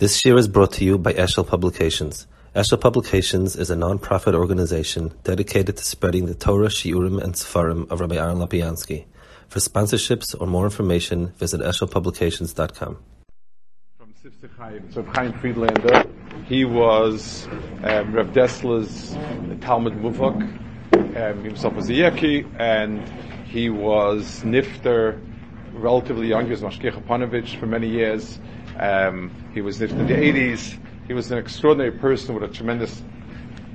This year is brought to you by Eshel Publications. Eshel Publications is a non-profit organization dedicated to spreading the Torah, Shiurim, and Sefarim of Rabbi Aaron Lapiansky. For sponsorships or more information, visit eshelpublications.com. From Sifsei Chaim, so Chaim Friedlander, he was um, Rav Dessler's Talmud Muvok, um, himself was a Yeki, and he was Nifter, relatively young, he was Mashkech for many years, um, he was in the 80s, he was an extraordinary person with a tremendous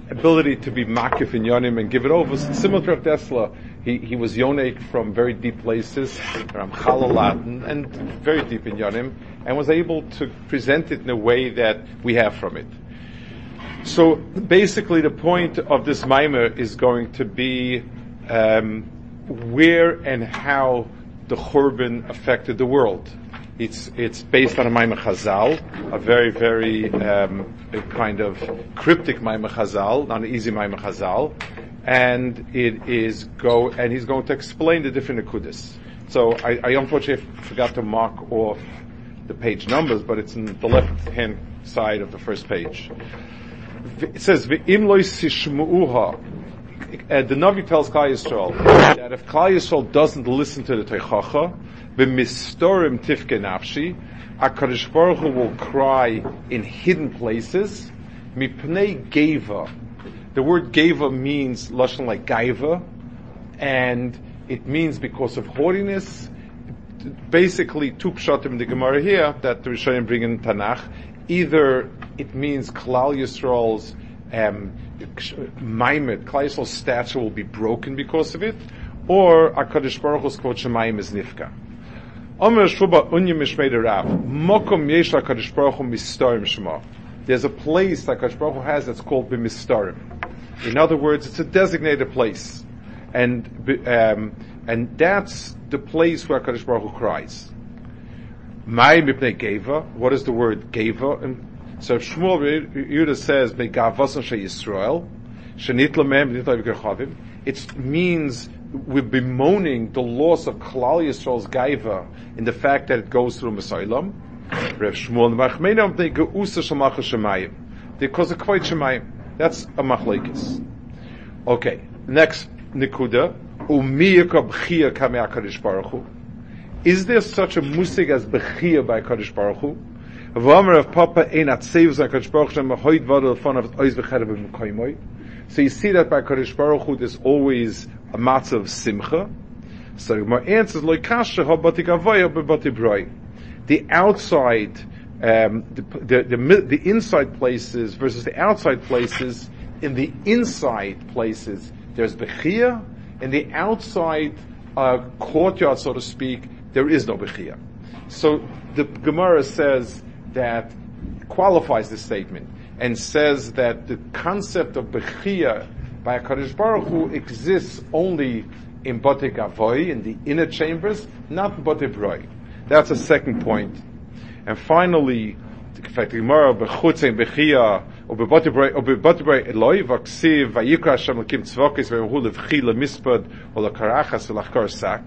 ability to be makif in yonim and give it over. Similar to Dessler, he, he was yonik from very deep places, from Latin, and very deep in yonim, and was able to present it in a way that we have from it. So basically, the point of this mimer is going to be um, where and how the Churban affected the world. It's it's based on a Maimon Chazal, a very very um, kind of cryptic Maimon Chazal, not an easy Maimon Chazal, and it is go and he's going to explain the different akudis. So I, I unfortunately forgot to mark off the page numbers, but it's in the left hand side of the first page. It says. Uh, the Navi tells Klal Yisrael that if Klal Yisrael doesn't listen to the Teichacha, b'mistorim tifke nafshi, HaKadosh Baruch Hu will cry in hidden places, mipnei geva. The word geva means lashon like gaiva, and it means because of haughtiness. Basically, two pshatim the Gemara here that the Rishonim bring in Tanakh. Either it means Klal Yisrael's um, Maimed, Klal Yisrael's statue will be broken because of it, or HaKadosh Baruch Hu's Shemayim is nifka. There's a place that HaKadosh Baruch has that's called B'Mistarim. In other words, it's a designated place. And, um, and that's the place where HaKadosh Baruch cries. Mai Mipnei Geva, what is the word Geva? And so Shmuel Yehuda says, It means we're bemoaning the loss of Klal Yisrael's Gaiva in the fact that it goes through Masailam. Rev Shmuel they Shemayim. Because of Kvayt Shemayim. That's a machlekes. Okay, next nikuda. Umiyaka b'chia kamei HaKadosh Baruch Hu. Is there such a musig as b'chia by HaKadosh Baruch Hu? Of Papa ein atzeivus HaKadosh Baruch Hu hoid vada l'fon of oiz. So you see that by HaKadosh Baruch Hu there's always a matzah of simcha. So my answer is like kasha habati gavoya b'bati broi. The outside, um, the, the, the, the inside places versus the outside places. In the inside places, there's bechia. In the outside uh, courtyard, so to speak, there is no bechia. So the Gemara says that qualifies this statement and says that the concept of bechia by a Hakadosh Baruch Hu exists only in Bate Gavoy, in the inner chambers, not Bate Broi. That's a second point. And finally, in fact, Gemara bechutz bechia or bebate broi or bebate broi eloi vaksiv vayikra Hashem lekim tzvokis ve'hu levchi lemispad or lekarachas v'lachkar sak.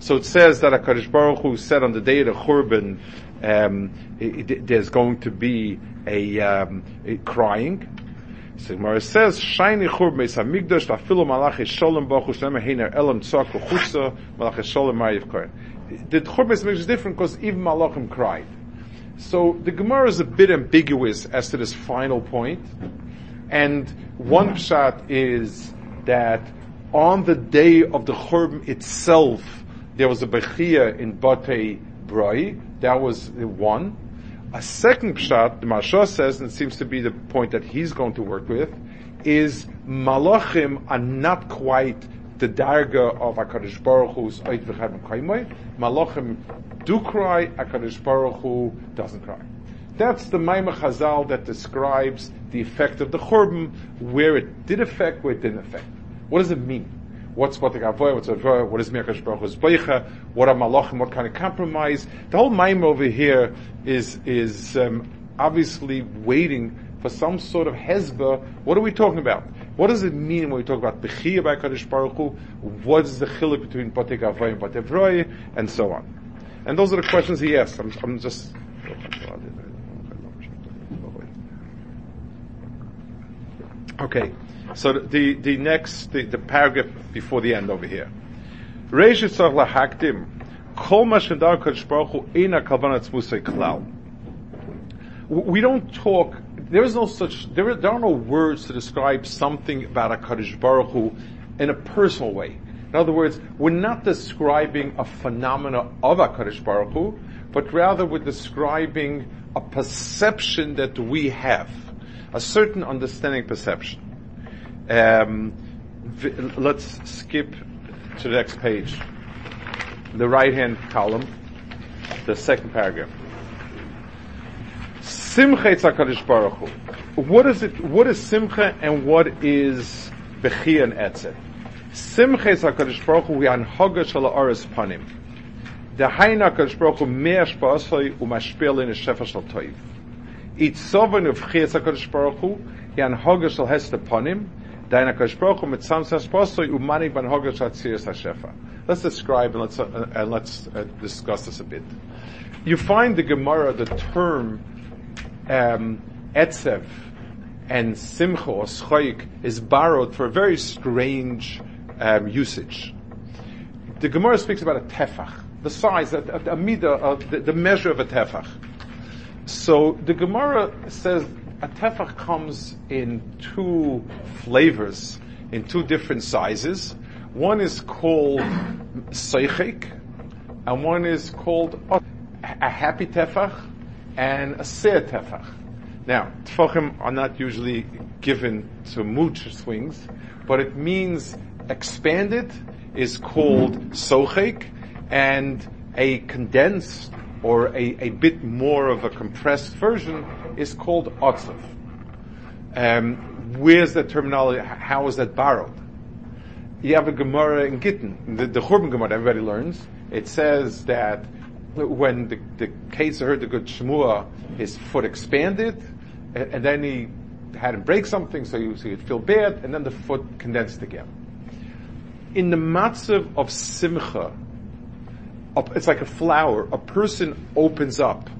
So it says that HaKadosh Baruch Hu said on the day of the Churban, um, it, it, there's going to be a, um, a crying. So Gemara says, "Shiny chur meis hamigdash vafilu malach shalom bachu shnemer heiner elam tzak v'chutza malach shalom mariv kar." The chur meis is different because even malachim cried. So the Gemara is a bit ambiguous as to this final point. and one pshat is that on the day of the churban itself, there was a bechia in Batei Brai. That was one. A second pshat, the Maharsha says, and it seems to be the point that he's going to work with, is malachim are not quite the darga of Hakadosh Baruch Hu's Oit V'Chavim Kaimoi. Malachim do cry, Hakadosh Baruch Hu doesn't cry. That's the Maimah Chazal that describes the effect of the Churban, where it did affect, where it didn't affect. What does it mean? what's what the Gavoy, what's Avoy, what is Mekash Baruch's Beicha, what are Malachim, what kind of compromise. The whole mime over here is, is um, obviously waiting for some sort of hezba. What are we talking about? What does it mean when we talk about Bechiyah by Kaddish Baruch Hu? What is the chiluk between Batek gavoy and Batek Vroy, and so on? And those are the questions he asked. I'm, I'm just... Okay so the, the next, the, the paragraph before the end over here. Reish Yitzchak lahakdim, kol Baruch Hu eina kavanat musay klal. We don't talk, there is no such, there, there are no words to describe something about a Kadosh Baruch Hu in a personal way. In other words, we're not describing a phenomena of a Kadosh Baruch Hu, but rather we're describing a perception that we have, a certain understanding perception. Um, v- let's skip to the next page. The right hand column, the second paragraph. Simcha Tzakadosh Baruch Hu. What is it, what is Simcha and what is Bechia and Etzet? Simcha Tzakadosh Baruch Hu we Yanhaga Shala Aris Panim. The Haina Kadosh Baruch Hu Me'ash Ba'asai Umashpil in Shefa Shal Toiv. Itzoven of Chia Tzakadosh Baruch Hu Yanhaga Shal Hester Panim. Let's describe and let's, uh, and let's uh, discuss this a bit. You find the Gemara, the term um, etzev and simcha or is borrowed for a very strange um, usage. The Gemara speaks about a tefach, the size, a, a, a midah, the, the measure of a tefach. So the Gemara says a tefach comes in two flavors, in two different sizes. One is called seichik, and one is called a happy tefach and a seir tefach. Now, tefachim are not usually given to mood swings, but it means expanded is called sochik, and a condensed or a, a bit more of a compressed version is called otzav. Um, where's the terminology? How is that borrowed? You have a Gemara in Gittin, the, the Churban Gemara everybody learns. It says that when the, the case heard the good Shmua, his foot expanded, and, and, then he had him break something, so, he, so he'd feel bad, and then the foot condensed again. In the matzav of simcha, it's like a flower. A person opens up,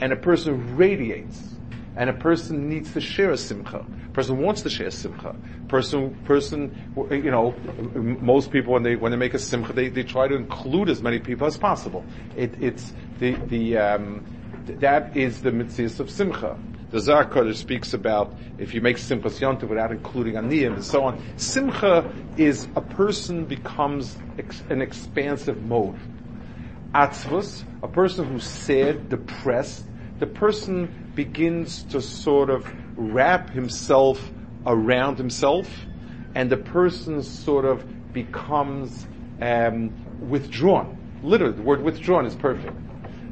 and a person radiates, and a person needs to share a simcha. Person wants to share a simcha. Person, person, you know, most people when they when they make a simcha, they, they try to include as many people as possible. It, it's the the um, that is the mitzvah of simcha. The Zohar speaks about if you make Simchas Yontif without including Aniyim and so on. Simcha is a person becomes ex- an expansive mode. Atzvus, a person who's sad, depressed, the person begins to sort of wrap himself around himself, and the person sort of becomes um, withdrawn. Literally, the word withdrawn is perfect.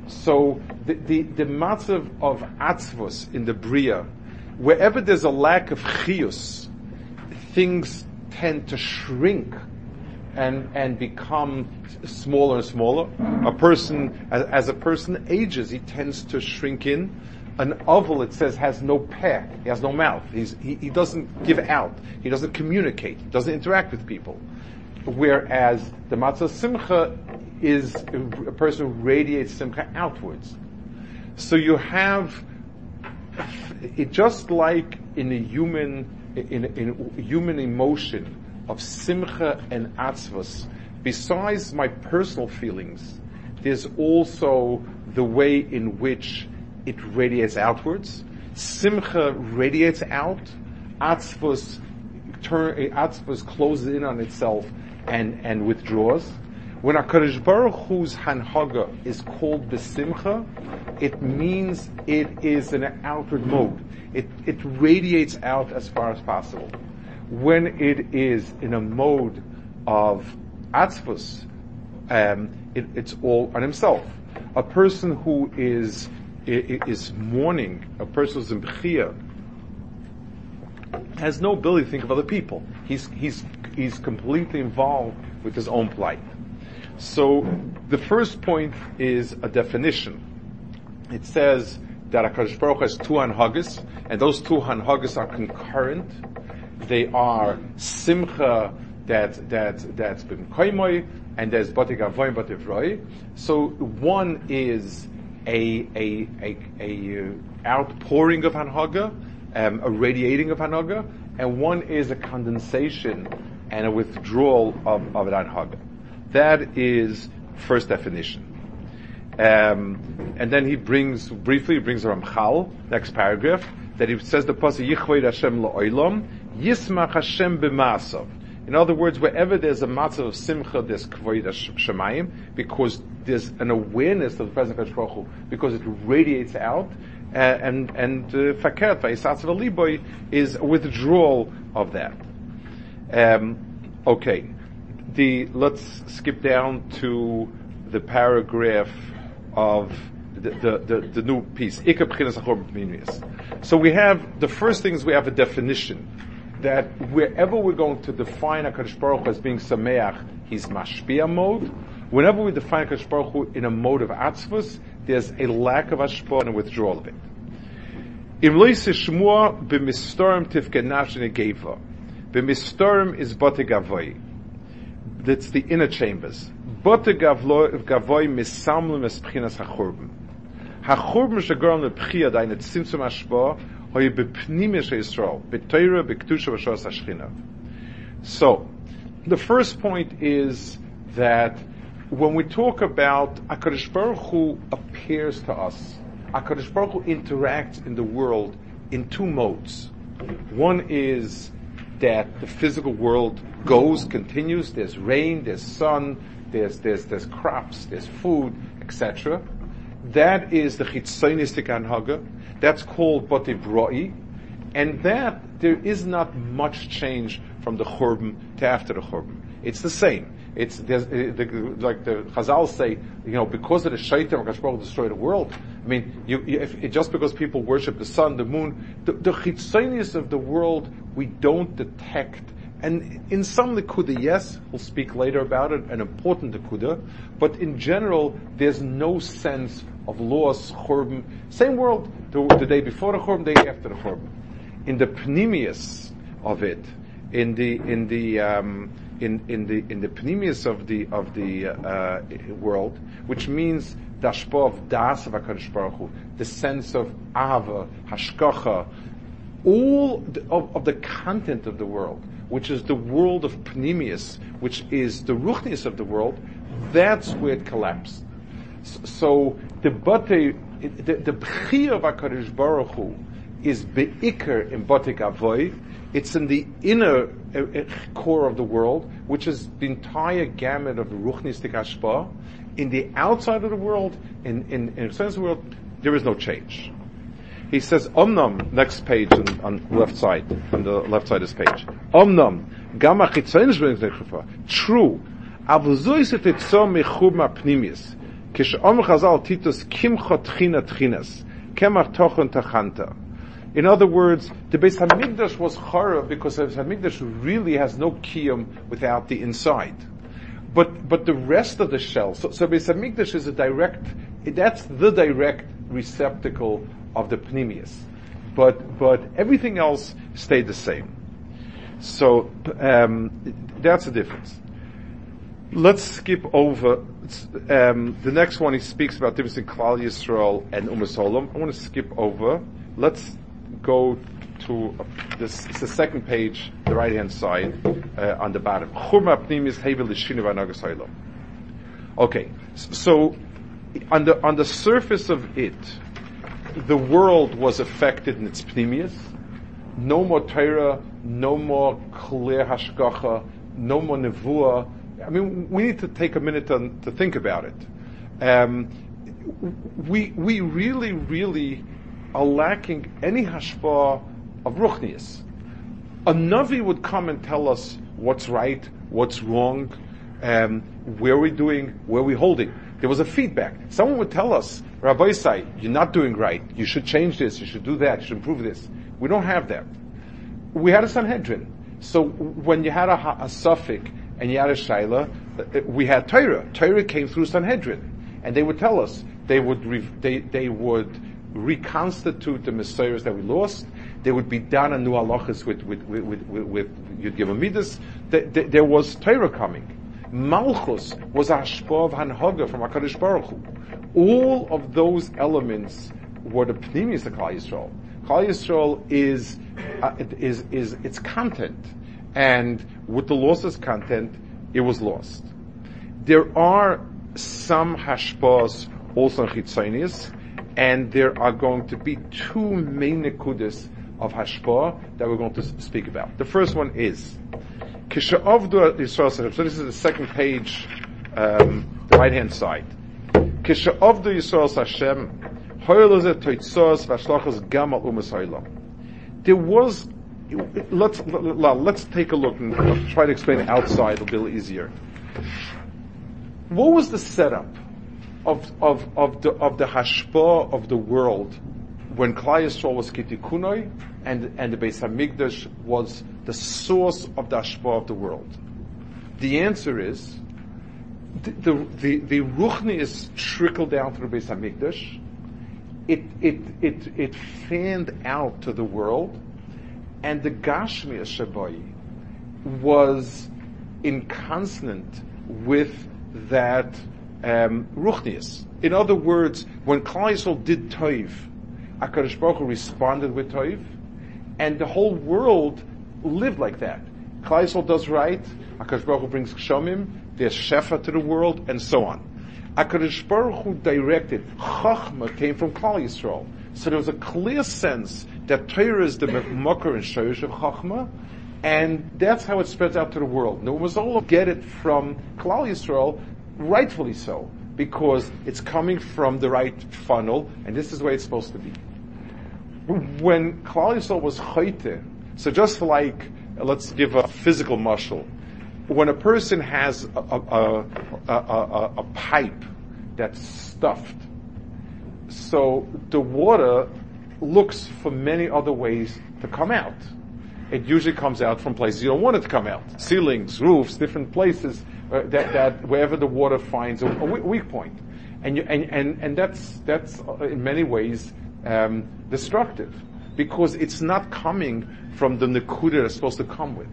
So the, the, the of atzvus in the bria, wherever there's a lack of chius, things tend to shrink and and become smaller and smaller. A person, as, as, a person ages, he tends to shrink in. An oval, it says, has no peh. He has no mouth. He's, he, he doesn't give out. He doesn't communicate. He doesn't interact with people. Whereas the matzah simcha is a person who radiates simcha outwards. So you have it just like in a human in, in human emotion of simcha and atzvus. Besides my personal feelings, there's also the way in which it radiates outwards. Simcha radiates out. Atzvus turn atzvus closes in on itself and and withdraws. When HaKadosh Baruch Hu's Hanhaga is called Besimcha, it means it is in an outward mode. It, it radiates out as far as possible. When it is in a mode of Atzvus, um, it, it's all on himself. A person who is, is mourning, a person who's in Bechia, has no ability to think of other people. He's, he's, he's completely involved with his own plight. So the first point is a definition. It says that HaKadosh Baruch has two hanhagas, and those two hanhagas are concurrent. They are simcha that that that's been and there's batik avoyim bativ So one is a a a, a outpouring of hanhaga, um, a radiating of hanaga, and one is a condensation and a withdrawal of, of an anhaga. That is first definition. Um, and then he brings, briefly, he brings Ramchal, next paragraph, that he says the pasuk Yichved Hashem la'olam, Yismach Hashem b'masav. In other words, wherever there's a matzah of simcha, there's kvoid shemayim, because there's an awareness of the presence of Hu, because it radiates out, and and uh, fakert uh, is a withdrawal of that. Um, okay, the let's skip down to the paragraph of the, the, the, the new piece. So we have the first things we have a definition that wherever we're going to define HaKadosh Baruch Hu as being Sameach, he's Mashpia mode. Whenever we define HaKadosh Baruch Hu in a mode of Atzvus, there's a lack of Ashpa and a withdrawal of it. Im lois shmua b'mistorim tifke nafshin geva. B'mistorim is bote gavoy. That's the inner chambers. Bote gavoy misamlim es pchinas hachurban. Hachurban shagorm lepchia dain et ashpa so, the first point is that when we talk about HaKadosh Baruch Hu appears to us, HaKadosh Baruch Hu interacts in the world in two modes. One is that the physical world goes, continues, there's rain, there's sun, there's, there's, there's crops, there's food, etc. That is the chitzonistic anhaga. That's called Botibroi. And that, there is not much change from the Churban to after the Churban. It's the same. It's, uh, the, like the Chazal say, you know, because of the Shaitan, Baruch destroyed the world. I mean, you, if, just because people worship the sun, the moon, the, the of the world, we don't detect and in some Likuda, yes, we'll speak later about it, an important Likuda, but in general, there's no sense of loss. Same world, the, the day before the Churban, day after the Churban. In the pneumius of it, in the, in the, um, in, in the, in the pneumius of the, of the, uh, world, which means dashpa of das of HaKadosh Baruch Hu, the sense of ava, hashkacha, all the, of, of the content of the world, which is the world of Pneumius, which is the Ruchnius of the world, that's where it collapsed. So the Bate, the, the B'chi of HaKadosh Baruch Hu is Be'ikr in Bate Avoy, it's in the inner uh, uh, core of the world, which is the entire gamut of the Ruchnistik Hashpa. In the outside of the world, in, in, in the sense of the world, there is no change. He says, Omnam, next page on, on left side, on the left side of this page. Omnam, Gamma True. Avzuis et etzom mechub ma pnimis. Kish om chazal titus kimcho tchina tchinas. Kemar tochon tachanta. In other words, the Beis Hamikdash was chara because the Beis Hamikdash really has no kiyum without the inside. But but the rest of the shell, so, so Beis Hamikdash is a direct. That's the direct receptacle of the Pnimius. But, but everything else stayed the same. So, um, that's the difference. Let's skip over, um, the next one he speaks about difference in Klal Yisrael and Umas I want to skip over. Let's go to uh, this, it's the second page, the right hand side, uh, on the bottom. Okay, so on the on the surface of it, the world was affected in its pneumius. No more Torah, no more clear hashgacha, no more nevuah. I mean, we need to take a minute to, to think about it. Um, we we really really are lacking any hashpah of ruchnius. A navi would come and tell us what's right, what's wrong, um, where we're doing, where we're holding. There was a feedback. Someone would tell us, Rabbi Say, you're not doing right. You should change this. You should do that. You should improve this. We don't have that. We had a Sanhedrin. So when you had a, a suffix and you had a Shaila, uh, we had Torah. Torah came through Sanhedrin. And they would tell us, they would, re, they, they would reconstitute the Messiahs that we lost. They would be done on new halachas with, with, with, with, with, you'd give a midas. There was Torah coming. Malchus was a hashpah of Hanhaga from HaKadosh Baruch Hu. All of those elements were the pneumius of Klal Yisrael. Klal Yisrael is, uh, is, is its content. And with the loss of content, it was lost. There are some hashpahs also in Chitzonius, and there are going to be two main nekudas of hashpah that we're going to speak about. The first one is Kishavdu Yisrael. So this is the second page, um, the right hand side. Kishavdu Yisrael Hashem. There was, let's, let's take a look and try to explain it outside, it'll be a little easier. What was the setup of, of, of the, of the hashpah of the world when Klal Yisrael was Kitikunoi and, and the Beis Hamikdash was the source of the hashpah of the world? The answer is, the, the, the, the Ruchni is trickled down through Beis Hamikdash, it, it, it, it fanned out to the world, and the Gashmi Shabai was in consonant with that um, Ruchnius. In other words, when Klal Yisrael did Toiv, HaKadosh Baruch Hu responded with Toiv, and the whole world lived like that. Klal Yisrael does right, HaKadosh Baruch Hu brings Shomim, there's Shefa to the world, and so on. HaKadosh Baruch Hu directed, Chachma came from Klal Yisrael. So there was a clear sense that Torah is the Mokar and Shoyish of Chachma, and that's how it spreads out to the world. No all get it from Klal Yisrael, rightfully so, because it's coming from the right funnel, and this is the way it's supposed to be. When Klal Yisrael was chayte, so just like, uh, let's give a physical muscle, when a person has a, a, a, a, pipe that's stuffed, so the water looks for many other ways to come out. It usually comes out from places you don't want it to come out. Ceilings, roofs, different places uh, that, that wherever the water finds a, a weak point. And, you, and, and, and that's, that's uh, in many ways um, destructive because it's not coming from the Nakuda it's supposed to come with.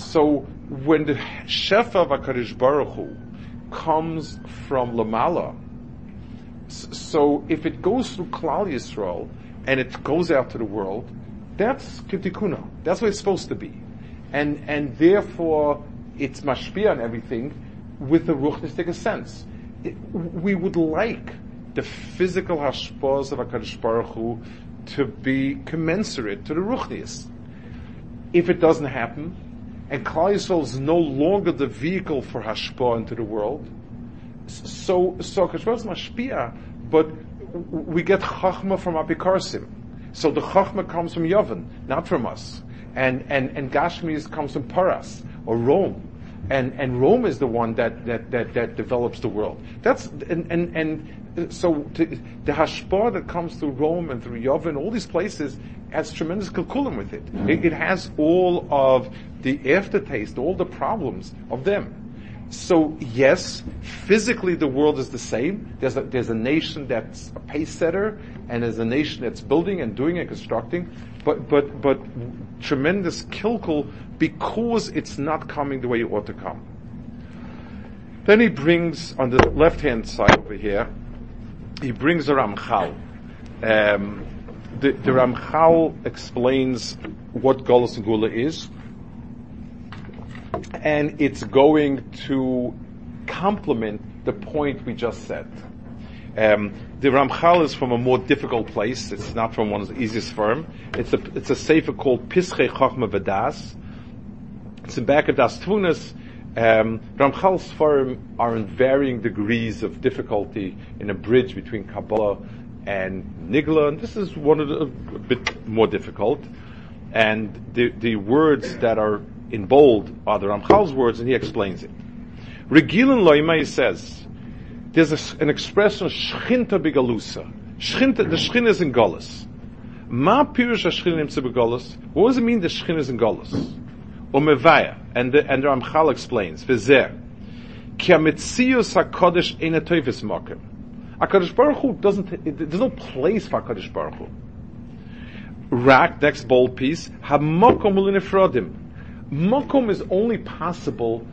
So when the Shefa of HaKadosh Baruch Hu comes from Lamala, so if it goes through Klal Yisrael and it goes out to the world, that's Kitikuna. That's what it's supposed to be. And, and therefore, it's mashpia and everything with the ruchnistic sense. It, we would like the physical hashpos of HaKadosh Baruch Hu to be commensurate to the ruchnis. If it doesn't happen, and Klal is no longer the vehicle for hashpah into the world, so so HaKadosh is mashpia, but we get chachma from apikarsim. So the chachma comes from Yavin, not from us. And, and, and Gashmis comes from Paras, or Rome and and Rome is the one that that that, that develops the world. That's and and, and so to, the hashpah that comes through Rome and through Yavin, all these places, has tremendous kalkulim with it. Mm-hmm. it. It has all of the aftertaste, all the problems of them. So yes, physically the world is the same. There's a, there's a nation that's a pace setter, and there's a nation that's building and doing and constructing. But but but tremendous kilkul because it's not coming the way it ought to come. Then he brings on the left hand side over here, he brings a Ramchal. Um, the, the Ramchal explains what Golos and Gula is and it's going to complement the point we just said. Um, the Ramchal is from a more difficult place. It's not from one of the easiest firm. It's a it's a sefer called Pischei Chachma V'das. It's in back of Daas Tevunos. Um, Ramchal's firm are in varying degrees of difficulty in a bridge between Kabbalah and Nigla, and this is one of the a bit more difficult. And the the words that are in bold are the Ramchal's words, and he explains it. Regilin Loimai says, there's a, an expression, Shchinta Bigalusa. Shchinta, the Shchin is in Golas. Ma Pirush Shchin Imtze Begolas. What does it mean the Shchin is in Golas? Umevaya. And the, and the Ramchal explains, Vizer. Ki ha-metzius ha-kodesh ein ha-toifis mokem. HaKadosh Baruch Hu doesn't, there's no place for HaKadosh Baruch Hu. Rak, next bold piece, ha-mokom ulinifrodim. Mokum is only possible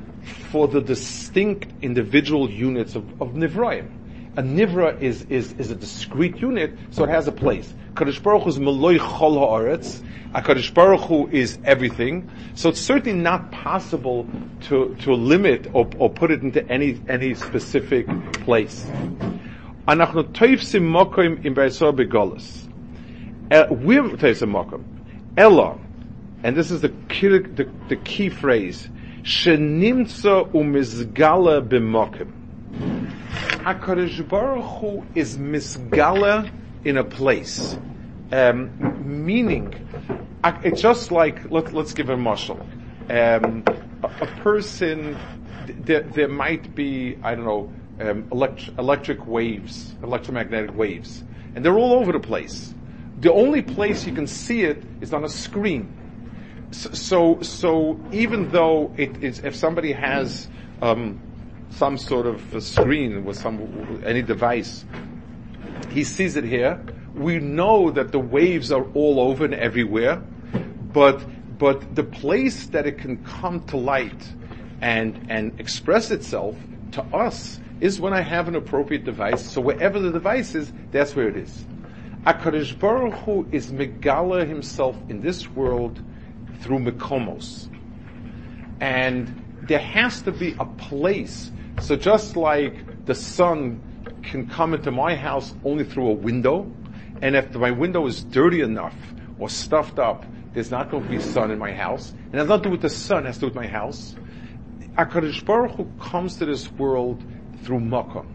for the distinct individual units of, of Nivraim. A nivra is, is, is a discrete unit, so it has a place. Kadosh Baruch Hu is Meloi Chol Haaretz. Kadosh Baruch Hu is everything. So it's certainly not possible to, to limit or, or put it into any, any specific place. Anachnu toifsim mokim im Be'esor Begolas. Uh, we're toifsim mokim. Ella, and this is the key, the, the key phrase, shenimtza umizgala b'mokim. HaKadosh Baruch Hu is misgala in a place. Um, meaning, it's just like, let, us give a marshal. Um, a, a, person, there, there, might be, I don't know, um, elect, electric waves, electromagnetic waves, and they're all over the place. The only place you can see it is on a screen. So, so, so even though it is, if somebody has um, some sort of screen with some any device. He sees it here. We know that the waves are all over and everywhere, but but the place that it can come to light and and express itself to us is when I have an appropriate device. So wherever the device is, that's where it is. Akadosh Baruch Hu is Megala himself in this world through Mekomos. And there has to be a place so just like the sun can come into my house only through a window, and if my window is dirty enough or stuffed up, there's not going to be sun in my house. And it has nothing to do with the sun, it has to do with my house. HaKadosh Baruch Hu comes to this world through Makkah.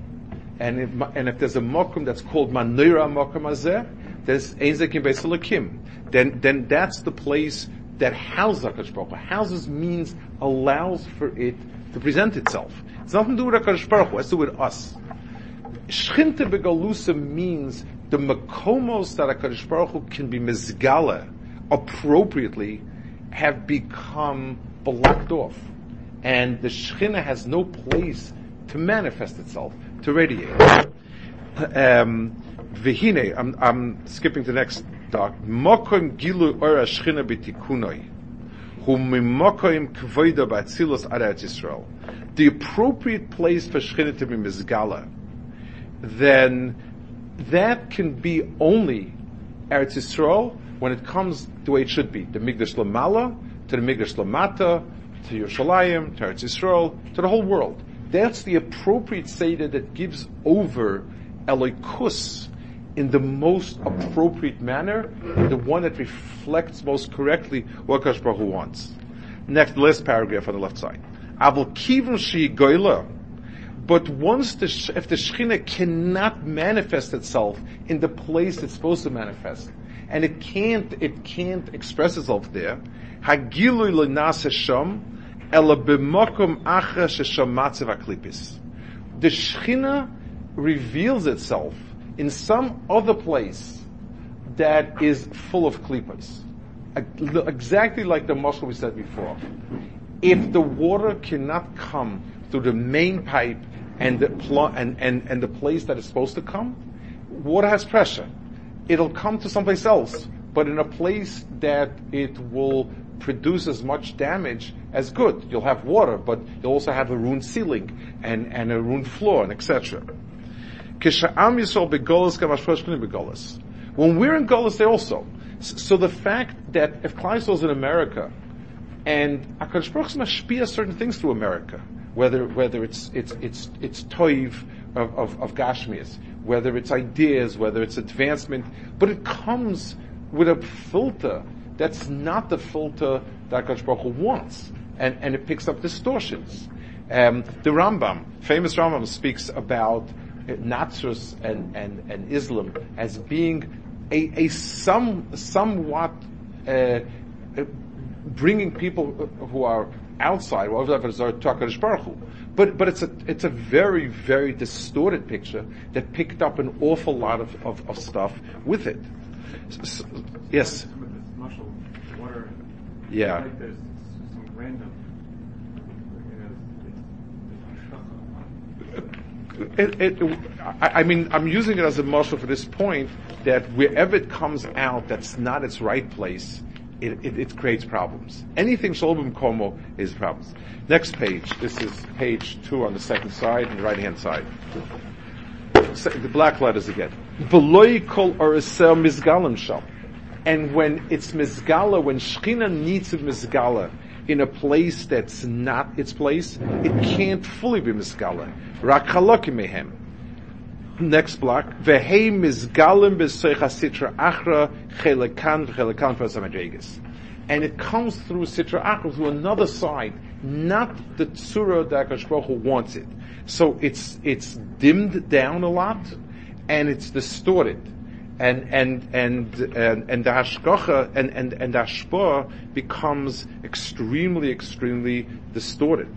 And if, and if there's a Makkah that's called Manira Makkah Azeh, there's Einzekim Beisalakim. Then, then that's the place that houses HaKadosh Baruch Hu. Houses means allows for it to present itself. It's nothing to do with HaKadosh Baruch Hu, it's to do with us. Shchinte begalusa means the makomos that HaKadosh Baruch Hu can be mizgala appropriately have become blocked off. And the Shechina has no place to manifest itself, to radiate. Um, Vihine, I'm, I'm skipping to the next doc. Mokom gilu ora Shechina b'tikunoi. The appropriate place for Shechina to be Mizgala, then that can be only Eretz Yisrael when it comes the way it should be. The Migdash Lamala, to the Migdash Lamata, to Yerushalayim, to Eretz Yisrael, to the whole world. That's the appropriate Seder that gives over Elikus in the most appropriate manner, the one that reflects most correctly what Hu wants. Next, last paragraph on the left side. Aval kivun she goyla. But once the, if the Shekhinah cannot manifest itself in the place it's supposed to manifest, and it can't, it can't express itself there, hagilui lenas Hashem, ela b'mokum acha shesham matzev aklipis. The Shekhinah reveals itself in some other place that is full of klippas. Exactly like the muscle we said before if the water cannot come through the main pipe and the pl- and, and, and the place that it's supposed to come, water has pressure. It'll come to someplace else, but in a place that it will produce as much damage as good. You'll have water, but you'll also have a ruined ceiling and, and a ruined floor and etc. When we're in Golas, they also. So the fact that if Kleisel is in America and Hakadosh Baruch mashpia certain things through America, whether whether it's it's it's it's toiv of, of, of Gashmias, whether it's ideas, whether it's advancement, but it comes with a filter that's not the filter that Hakadosh Baruch Hu wants, and and it picks up distortions. Um, the Rambam, famous Rambam, speaks about Nazarus and, and, and Islam as being a, a some somewhat uh, bringing people who are outside, but but it's a it's a very very distorted picture that picked up an awful lot of, of, of stuff with it. So, yes. Yeah. It, it, I, mean, I'm using it as a muscle for this point that wherever it comes out, that's not its right place it, it, it creates problems. Anything Shalom Komo is problems. Next page. This is page two on the second side and right hand side. the black letters again. V'loi kol mizgalim shal. And when it's mizgala, when Shechina needs a mizgala in a place that's not its place, it can't fully be mizgala. Rak mehem. Next block. Vehei mizgalim b'soich sitra achra chelekan v'chelekan v'samadregas. And it comes through sitra achra, through another side, not the tzura that Hu wants it. So it's, it's dimmed down a lot, and it's distorted. And, and, and, and, and the hashgacha and, and, and the becomes extremely, extremely distorted.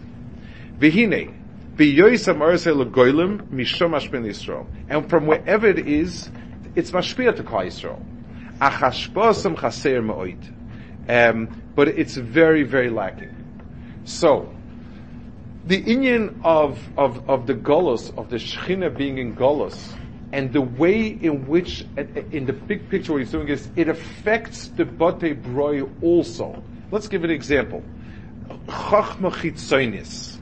Vihine, and from wherever it is, it's mashpia to Klal Yisrael. Um, but it's very, very lacking. So, the Indian of, of, of the Golos, of the Shechina being in Golos, and the way in which, in the big picture, what he's doing is it affects the Bate Broi also. Let's give an example. Chachma Chitzonis.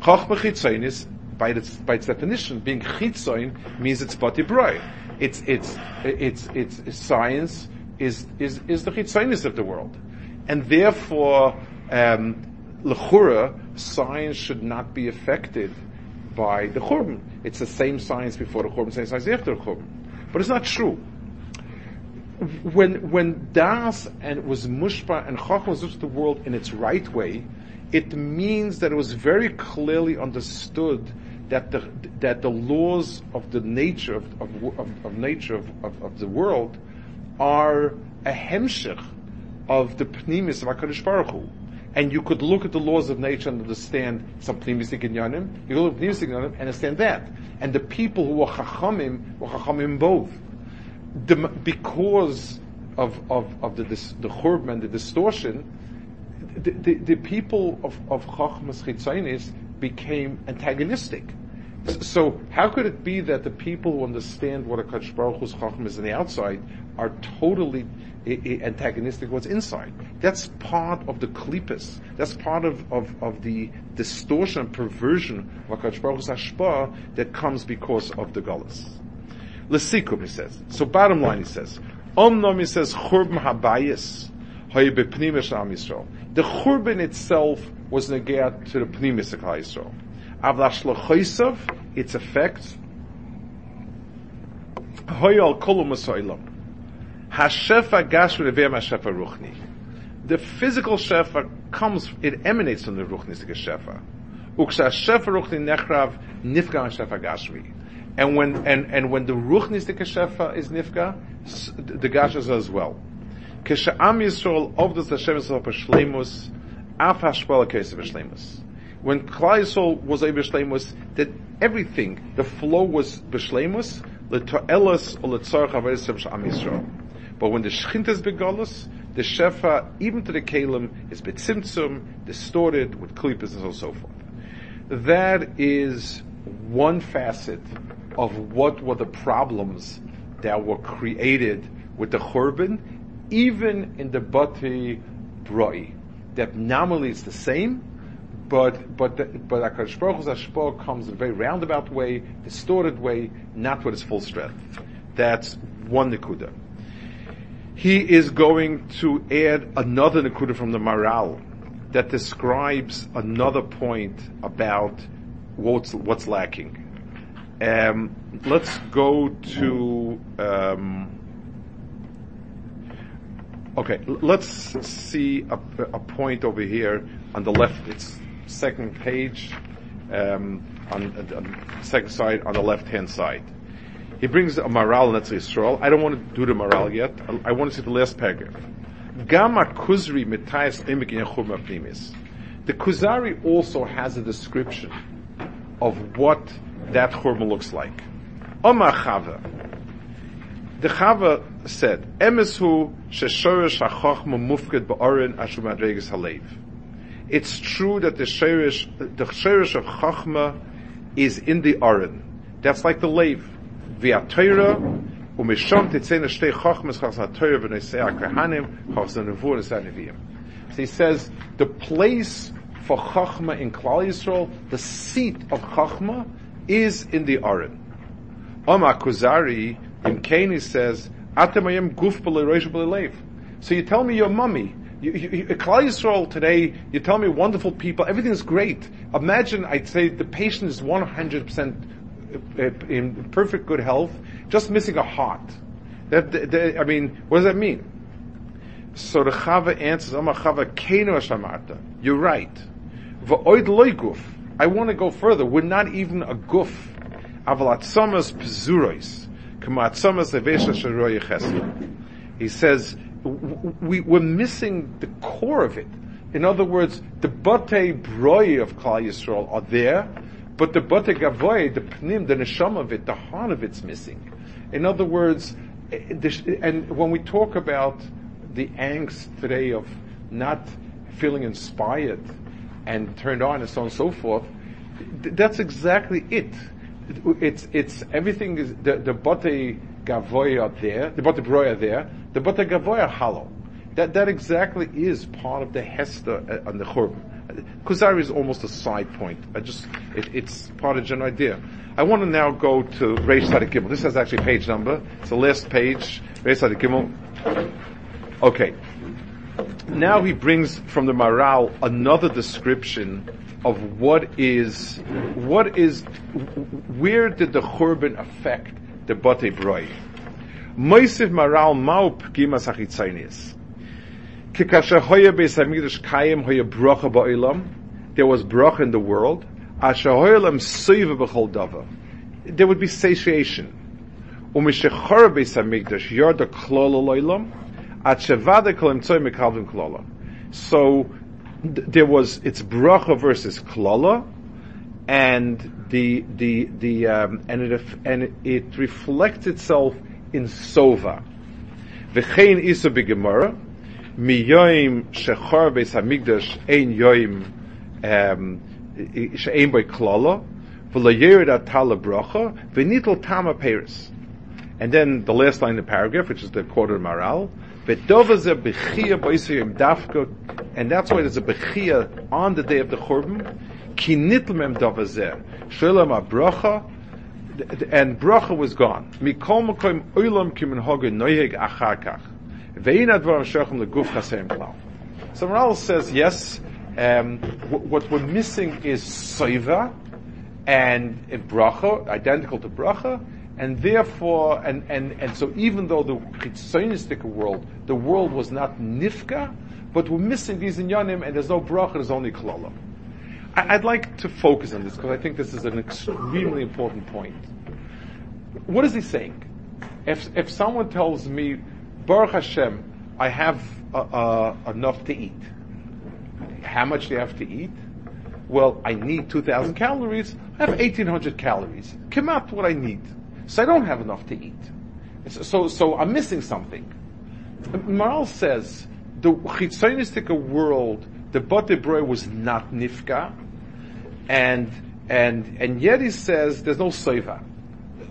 Chachma by its, by its definition, being Chitzoin means it's Bate Broi. It's, it's, it's, it's, it's, science is, is, is the Chitzonis of the world. And therefore, um, Lechura, science should not be affected by the Churban. It's the same science before the Churban, same science after the Churban. But it's not true. When, when Das and was Mushba and Chacham was to the world in its right way, it means that it was very clearly understood that the, that the laws of the nature of, of, of, of nature of, of, the world are a hemshich of the pnimis of HaKadosh Baruch Hu and you could look at the laws of nature and understand some pnimistic inyanim. You could look at pnimistic and understand that. And the people who were chachamim were chachamim both. The, because of, of, of the, this, the churban and the distortion, the, the, the people of, of chachmas chitzanis became antagonistic. So how could it be that the people who understand what a Baruch Hu's is on the outside are totally antagonistic what's inside. That's part of the klipis. That's part of, of, of the distortion and perversion of Baruch Hu's that comes because of the gullus. Lesikum, he says. So bottom line, he says, Omnom, he says, churban habayis. The churban itself was negat to the pnimis of Yisrael. Avlash its effect, hoyal kolum Hashefa Revem Hashefa Ruchni. The physical Shefa comes, it emanates from the Ruchnistic Shefa. Uksa Shefa Ruchni Nechrav Nifga Hashefa Gashmi. And when, and, and when the Ruchnistic Shefa is Nifka, the Gashas as well. Kesha Am Yisrael the Hashem Yisrael Shleimus, Af Hashpala Kesef Shleimus. When Klal Yisrael was a B'Shleimus, that everything, the flow was B'Shleimus, L'to'elos or L'tzorach Averis Am Yisrael. But when the Shechint is begolus, the Shefa, even to the Kalim, is betzimtzum, distorted with klippas and so, forth. That is one facet of what were the problems that were created with the Churban, even in the Bati Broi. That nominally it's the same, but but the, but Hakadosh Baruch Hu's comes in a very roundabout way, distorted way, not with its full strength. That's one nikuda he is going to add another Nakuda from the Maharal that describes another point about what's, what's lacking. Um, let's go to, um, okay, let's see a, a, point over here on the left, it's second page, um, on, on second side, on the left hand side. He brings a Maharal in Yisrael. I don't want to do the Maharal yet. I, I want to see the last paragraph. Gama Kuzari Mitayas The Kuzari also has a description of what that churma looks like. Omar Chava. The Chava said, mufked ba'orin ashu halev. It's true that the sherish, the of chachma is in the orin. That's like the lave chas chas So he says, the place for Chachma in Klal Yisrael, the seat of Chachma, is in the Aron. Omar Kuzari in Kani says, Atamayim guf b'leiv. So you tell me your mummy, you, you, you, Yisrael today, you tell me wonderful people, everything's great. Imagine, I'd say the patient is 100% uh, in perfect good health, just missing a heart. That, that, I mean, what does that mean? So the Chava answers, Amar Chava Keno Shamarta. You're right. I want to go further. We're not even a guf. Avalat samas samas He says, we, we're missing the core of it. In other words, the bate broi of Klal Yisrael are there, but the gavoy, the pnim, the neshama of it, the heart of it's missing. In other words, eh, and when we talk about the angst today of not feeling inspired and turned on and so on and so forth, that's exactly it. It's, it's, everything is, the, the bote gavoya there, the bote broya there, the bote gavoya hollow. That, that exactly is part of the Hester and the Churban. Kuzari is almost a side point. I just, it, it's part of general idea. I want to now go to Reish Sadik Gimel. This has actually page number. It's the last page. Reish Sadik Gimel. Okay. Now he brings from the Maharal another description of what is, what is, where did the Churban affect the Bate Broi? Moisiv Maharal Maup Gimas. There was bracha in the world. There would be satiation. So there was it's bracha versus klola, and the the the um, and it and it reflects itself in sova. V'chein isa b'gemara miyoim shechor beis hamigdash ein yoim she'ein atala bracha v'nitel tama peris. And then the last line of the paragraph, which is the quarter Maharal, v'dova bechia b'isayim dafka, and that's why there's a bechia on the day of the Churban, ki nitl mem dova zeh, shalom bracha, and bracha was gone. Mikol hoge noyeg achar so Maharal says, yes, um, w- what we're missing is soiva and bracha, identical to bracha, and therefore, and, and, and so even though the chitzonistic world, the world was not nifka, but we're missing these inyanim, and there's no bracha, there's only klala. I'd like to focus on this because I think this is an extremely important point. What is he saying? If, if someone tells me Baruch Hashem, I have uh, uh, enough to eat. How much do you have to eat? Well, I need 2,000 calories. I have 1,800 calories. Come up what I need. So I don't have enough to eat. So, so I'm missing something. Maharal says the chitzonistic world, the Bate was not nifka, and and and yet he says there's no seva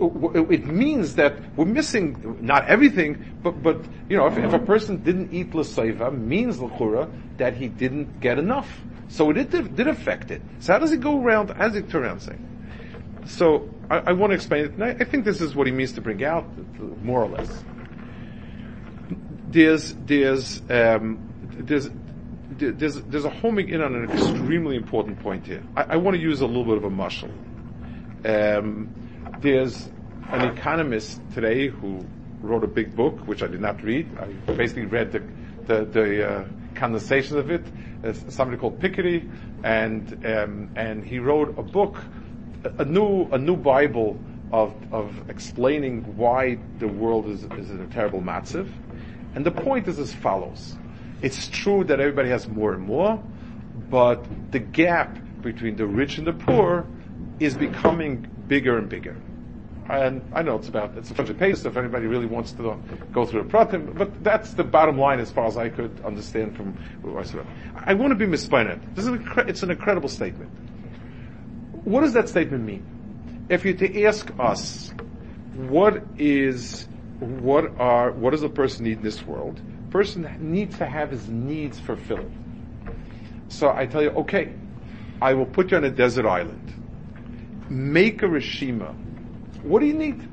it means that we're missing not everything, but but you know, if, if a person didn't eat l'seiva, means l'chura that he didn't get enough. So it did, did affect it. So how does it go around? Does it turn around saying? So I, I, want to explain it. I, I think this is what he means to bring out, more or less. There's there's um, there's there's there's a homing in on an extremely important point here. I, I want to use a little bit of a muscle. Um, there's an economist today who wrote a big book, which I did not read. I basically read the, the, the uh, of it. It's somebody called Piketty, and um, and he wrote a book, a, new a new Bible of of explaining why the world is is in a terrible matziv. And the point is as follows: It's true that everybody has more and more, but the gap between the rich and the poor is becoming bigger and bigger. And I know it's about, it's a bunch of pages if anybody really wants to go through a pratim, but that's the bottom line as far as I could understand from what I said. I want to be misplaced. This is an, it's an incredible statement. What does that statement mean? If you're to ask us, what is, what are, what does a person need in this world? Person needs to have his needs fulfilled. So I tell you, okay, I will put you on a desert island. Make a reshima what do you need?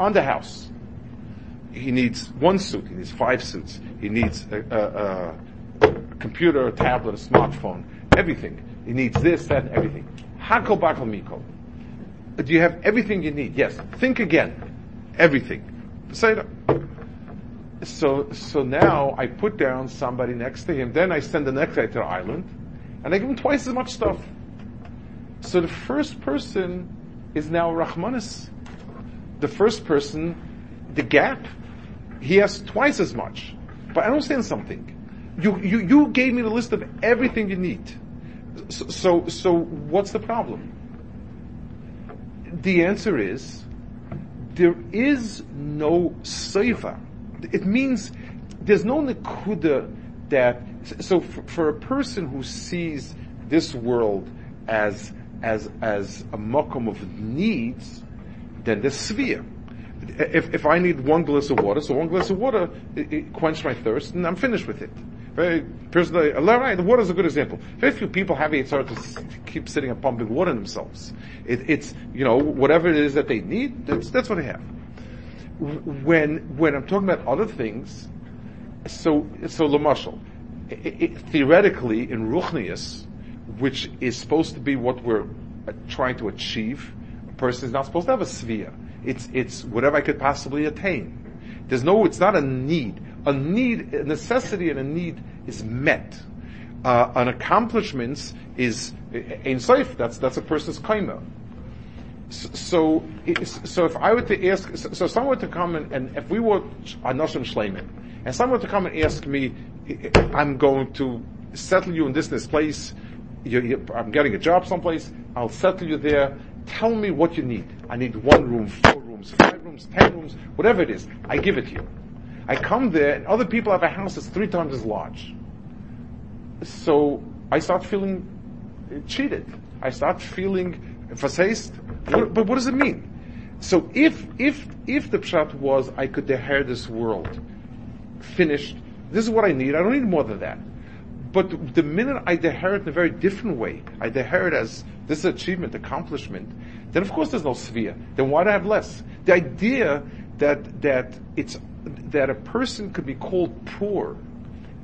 on the house. He needs one suit. He needs five suits. He needs a, a, a computer, a tablet, a smartphone, everything. He needs this, that, everything. Hakol bakal mikol. Do you have everything you need? Yes. Think again. Everything. Say that. So, so now I put down somebody next to him. Then I send the next guy to the island, and I give him twice as much stuff. So the first person is now Rahmanis. The first person, the gap, he has twice as much. But I don't understand something. You, you, you gave me the list of everything you need. So, so, so what's the problem? The answer is, there is no seva. It means there's no nekuda that, so for, for a person who sees this world as as as a mokum of needs, then there's sphere. If, if I need one glass of water, so one glass of water it, it quench my thirst, and I'm finished with it. Very personally, the water is a good example. Very few people have it sort to keep sitting and pumping water in themselves. It, it's you know whatever it is that they need, that's, that's what they have. When when I'm talking about other things, so so lamashal, theoretically in ruchnius, which is supposed to be what we're trying to achieve. A person is not supposed to have a sphere. It's, it's whatever I could possibly attain. There's no, it's not a need. A need, a necessity and a need is met. Uh, an accomplishments is in safe. That's that's a person's kaima. So, so if I were to ask, so someone were to come and, and if we were Anoshim Shleiman, and someone were to come and ask me, I'm going to settle you in this this place, you, you, I'm getting a job someplace, I'll settle you there, tell me what you need. I need one room, four rooms, five rooms, ten rooms, whatever it is, I give it to you. I come there and other people have a house that's three times as large. So I start feeling uh, cheated. I start feeling faced. But what does it mean? So if, if, if the pshat was I could inherit this world, finished, this is what I need, I don't need more than that. But the minute I inherit in a very different way, I inherit as this achievement, accomplishment, then of course there's no sphere. Then why do I have less? The idea that that it's that a person could be called poor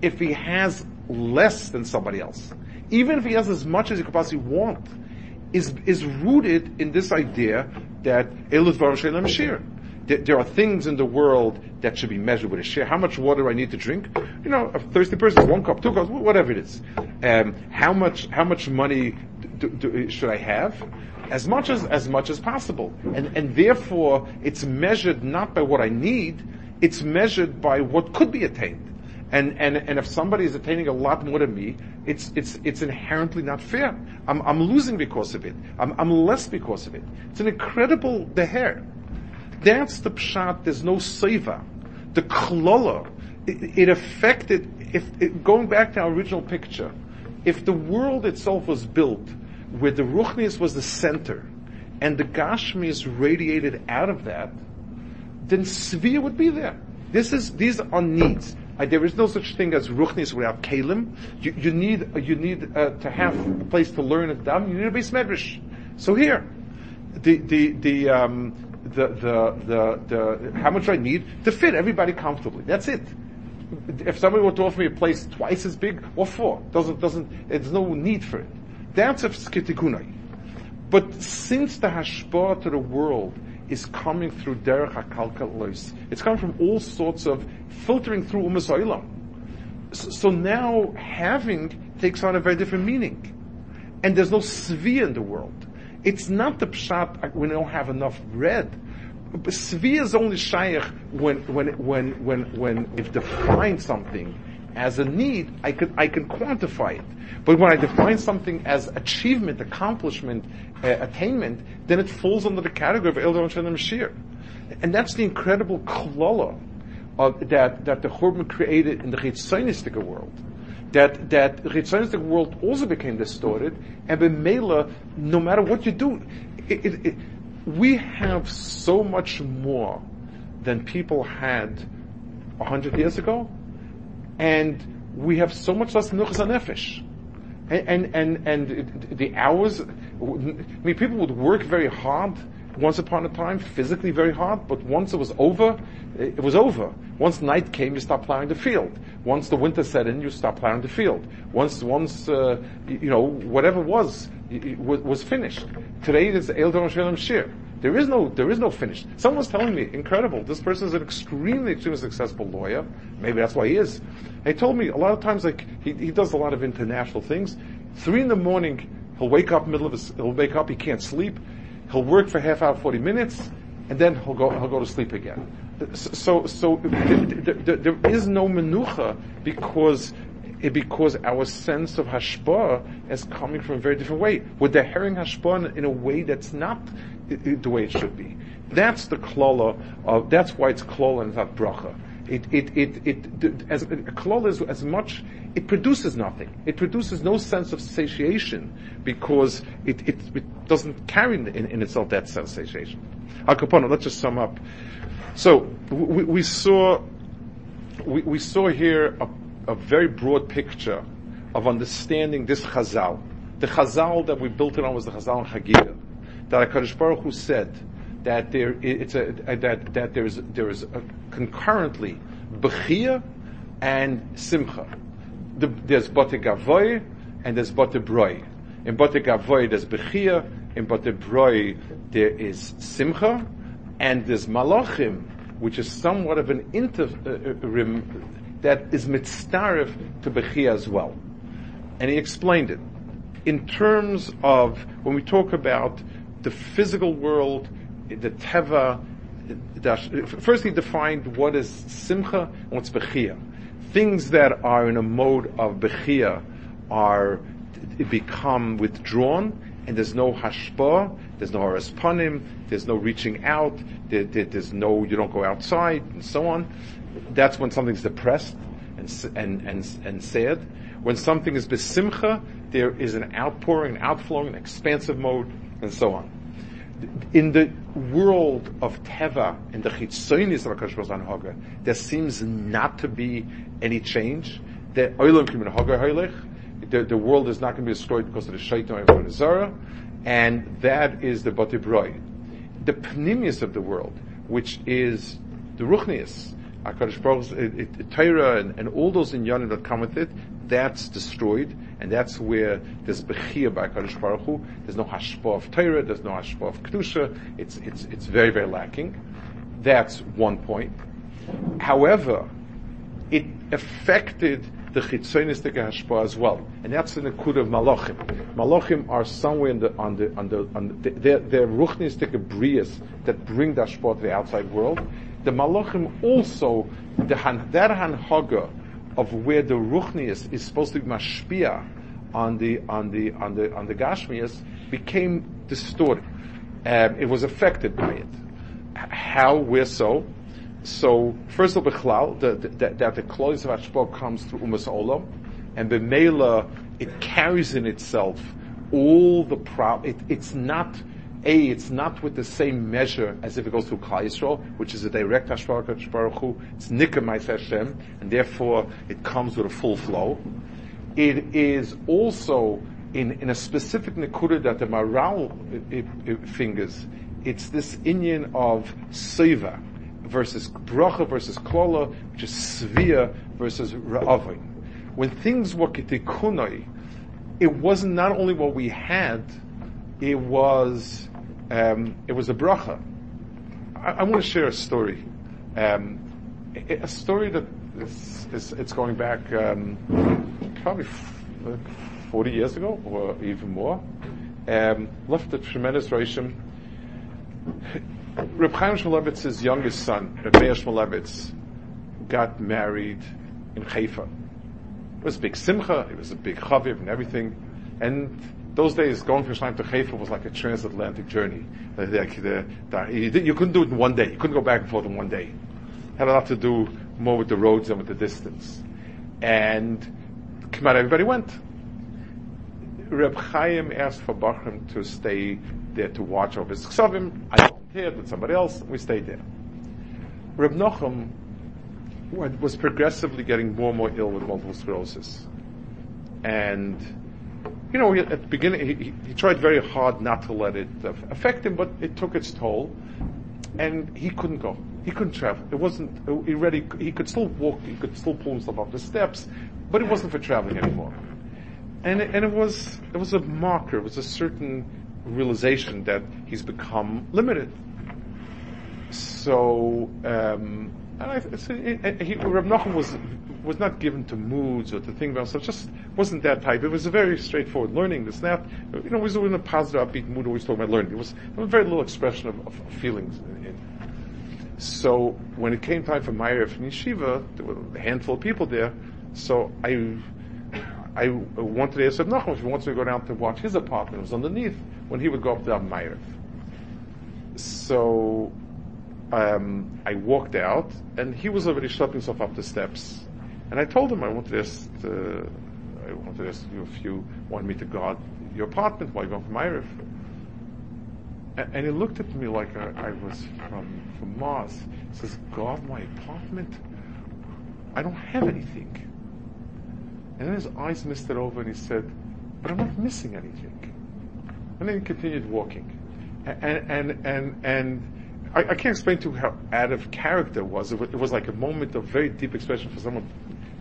if he has less than somebody else, even if he has as much as he could possibly want, is is rooted in this idea that Elus Shir there are things in the world that should be measured with a share. How much water do I need to drink? You know, a thirsty person, one cup, two cups, whatever it is. Um, how much, how much money should I have? As much as, as much as possible. And, and therefore, it's measured not by what I need, it's measured by what could be attained. And, and, and if somebody is attaining a lot more than me, it's, it's, it's inherently not fair. I'm, I'm losing because of it. I'm, I'm less because of it. It's an incredible deher. That's the pshat. There's no seva. The klola, it, it affected. If it, going back to our original picture, if the world itself was built where the ruchnius was the center, and the gashmius radiated out of that, then svia would be there. This is these are needs. Uh, there is no such thing as ruchnis without kalim. You, you need uh, you need uh, to have a place to learn it down. You need a base medrash. So here, the the the um, the, the, the, the, how much I need to fit everybody comfortably. That's it. If somebody were to offer me a place twice as big, or four? Doesn't, doesn't, there's no need for it. That's a skitikunai. But since the hashpah to the world is coming through derech hakalkalos, it's coming from all sorts of filtering through umm so, so now having takes on a very different meaning. And there's no svi in the world. It's not the pshat we don't have enough bread. Svi is only shaykh when, when, when, when, when, if define something as a need, I can, I can quantify it. But when I define something as achievement, accomplishment, uh, attainment, then it falls under the category of Eldon Shalom Shir. And that's the incredible klala that, that the Churban created in the Chitzonistic world that that Chitzonistic world also became distorted, and B'meila, no matter what you do, it, it, it, we have so much more than people had hundred years ago, and we have so much less nuchas nefesh. And, and, and, and the hours, I mean, people would work very hard once upon a time, physically very hard, but once it was over, it was over. Once night came, you stopped plowing the field. Once the winter set in, you stopped plowing the field. Once, once, uh, you know, whatever was, was finished. Today it is Eldon Shalom Shir. There is no, there is no finish. Someone was telling me, incredible, this person is an extremely, extremely successful lawyer. Maybe that's why he is. he told me a lot of times, like, he, he does a lot of international things. Three in the morning, he'll wake up middle of his, he'll wake up, he can't sleep. He'll work for half hour, 40 minutes, and then he'll go, he'll go to sleep again. So, so, there, there, there is no menucha because eh, because our sense of hashpah is coming from a very different way. We're hearing hashpah in a way that's not eh, eh, the way it should be. That's the klola of, that's why it's klola and not bracha. It, it, it, it, as, a klola is as much, it produces nothing. It produces no sense of satiation because it, it, it doesn't carry in, in, itself that sense of satiation. Al let's just sum up. So, we, we saw, we, we saw here a, a very broad picture of understanding this chazal. The chazal that we built it on was the chazal in Chagiga that Hakadosh Baruch Hu said that there it's a, that that there's there is concurrently bechia and simcha. The, there's bote gavoy and there's bote broi. In bote gavoy there's bechia. In bote broi there is simcha, and there's malachim, which is somewhat of an interim uh, that is mitzaref to bechia as well. And he explained it in terms of when we talk about the physical world, the teva. First, he defined what is simcha and what's bechia. Things that are in a mode of bechia are become withdrawn, and there's no hashpa, there's no panim, there's no reaching out, there, there, there's no you don't go outside, and so on. That's when something's depressed and and and, and sad. When something is besimcha, there is an outpouring, an outflowing, an expansive mode, and so on in the world of Teva, in the Chitzonis of HaKadosh Baruch there seems not to be any change. The the, the world is not going to be destroyed because of the Shaitan of Zara, and that is the Batibroi. The Pnimius of the world, which is the Ruchnius, HaKadosh Baruch Torah, and, and all those inyanim that come with it, that's destroyed, and that's where there's bechia by Kadosh Baruch Hu. There's no hashpah of Torah, there's no hashpah of kedusha. It's it's it's very very lacking. That's one point. However, it affected the chitzonistic hashpah as well, and that's the nekud of malachim. Malachim are somewhere in the, on the on the on the, they're, they're ruchnistic brias that bring the hashpah to the outside world. The malachim also the han, that hanhaga of where the ruchnius is supposed to be mashpia on the on the on the on the gashmias became distorted. Um, it was affected by it. How? Where so? So first of all, the, the, that the clothes of Hashpah comes through Umas Olam, and B'meila it carries in itself all the pro. It, it's not a, it's not with the same measure as if it goes through Klal Yisrael, which is a direct Hashpach Baruch. It's Nikamai Hashem, and therefore it comes with a full flow. It is also in, in a specific Nikuda that the Maharal fingers. It's this Inyan of Seva versus Bracha versus Klola, which is Svia versus Ra'avin. When things were Kitikunai, it wasn't not only what we had, it was um, it was a bracha. I, I want to share a story, um, a story that is, is it's going back um, probably f- 40 years ago or even more. Um, left a tremendous rishim. Reb Chaim Shmulevitz's youngest son, Reb Meir Shmulevitz, got married in Haifa. It was a big simcha, it was a big chaviv and everything. And those days, going from Yerushalayim to Haifa was like a transatlantic journey. you couldn't do it in one day. You couldn't go back and forth in one day. It had a lot to do more with the roads than with the distance. And come out, everybody went. Reb Chaim asked for Bachram to stay there to watch over his ksavim. I volunteered with somebody else. We stayed there. Reb Nochem was progressively getting more and more ill with multiple sclerosis. And you know, at the beginning, he, he, tried very hard not to let it affect him, but it took its toll, and he couldn't go. He couldn't travel. It wasn't. He ready. He could still walk. He could still pull himself up the steps, but it wasn't for traveling anymore. And it, and it was it was a marker. It was a certain realization that he's become limited. So, um, and I, so it, he, Reb Nachum was was not given to moods or to think about himself. Just wasn't that type. It was a very straightforward learning. This that you know, always in a positive, upbeat mood. Always talking about learning. It was, it very little expression of, of feelings. In, in. So when it came time for Meir from Yeshiva, there were a handful of people there. So I I wanted to ask Nachum if he wants to go down to watch his apartment. It was underneath when he would go up to Meir. So um, I walked out, and he was already schlepping himself up the steps. And I told him I wanted to ask, I wanted to ask you if you want me to guard your apartment while you're going from Erev. And, and he looked at me like I, I was from, from Mars. He says, guard my apartment? I don't have anything. And then his eyes misted over and he said, but I'm not missing anything. And then he continued walking. And, and, and, and I, I, can't explain to you how out of character it was. It, was. it was like a moment of very deep expression for someone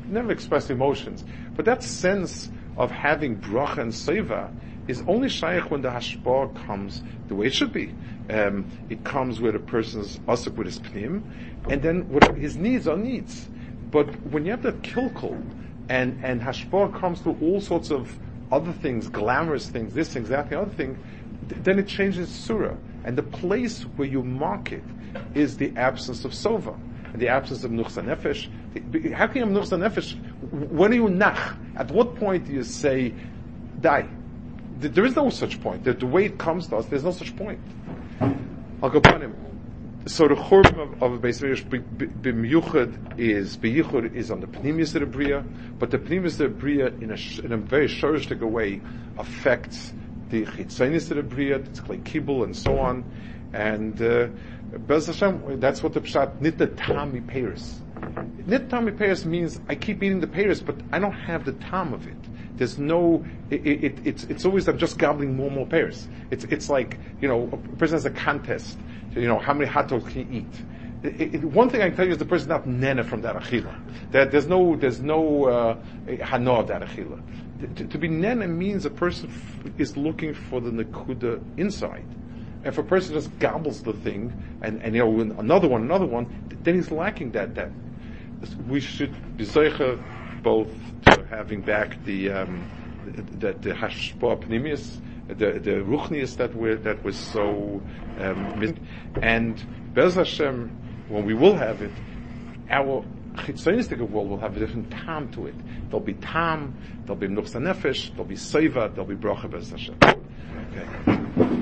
never expressed emotions. But that sense of having bracha and seva is only shaykh when the hashpah comes the way it should be. Um, it comes where the person's asuk with his pnim, and then what his needs are needs. But when you have that kilkul, and, and hashpah comes through all sorts of other things, glamorous things, this thing, that, the other thing, th- then it changes surah. And the place where you mark it is the absence of sova, and the absence of nuchsa nefesh. How can you nuchsa nefesh? When are you nach? At what point do you say, die? There is no such point. The, way it comes to us, there's no such point. I'll go upon him. So the churban of, of Beis b'miyuchad is b'yichud is on the pneumius of the bria, but the pneumius of the bria in a in a very shorishtic way affects the chitzonis of the bria, it's like kibul and so on, and uh, Bez Hashem, that's what the pshat nit the tami peiris. Nit tami peiris means I keep eating the peiris, but I don't have the tam of it. There's no, it, it, it's, it's always I'm just gobbling more and more pears. It's, it's like, you know, a person has a contest. You know, how many hot dogs can you eat? It, one thing I can tell you is the person not nene from that achila. That there's no there's no uh, hana of that achila. To, to, be nene means a person f- is looking for the nakuda inside. If a person just gobbles the thing, and, and you know another one, another one, then he's lacking that. That we should be both to having back the um, the, the hashpa pnimius, the the ruchnius that were that was so um, and Bez Hashem when we will have it, our chitzonistic world will have a different time to it. There'll be tam, there'll be nuchsa nefesh, there'll be seva, there'll be bracha bez Hashem. Okay.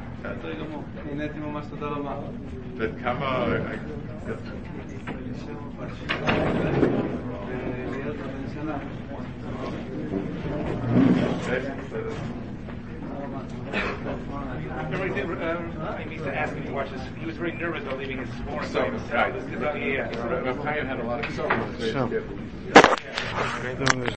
בסדר גמור. נהניתי ממש, תודה רבה. וכמה... I need to ask him to watch this. He was very nervous about leaving his foreign. So, right. Yeah, yeah. Rav Chaim had a lot of. So,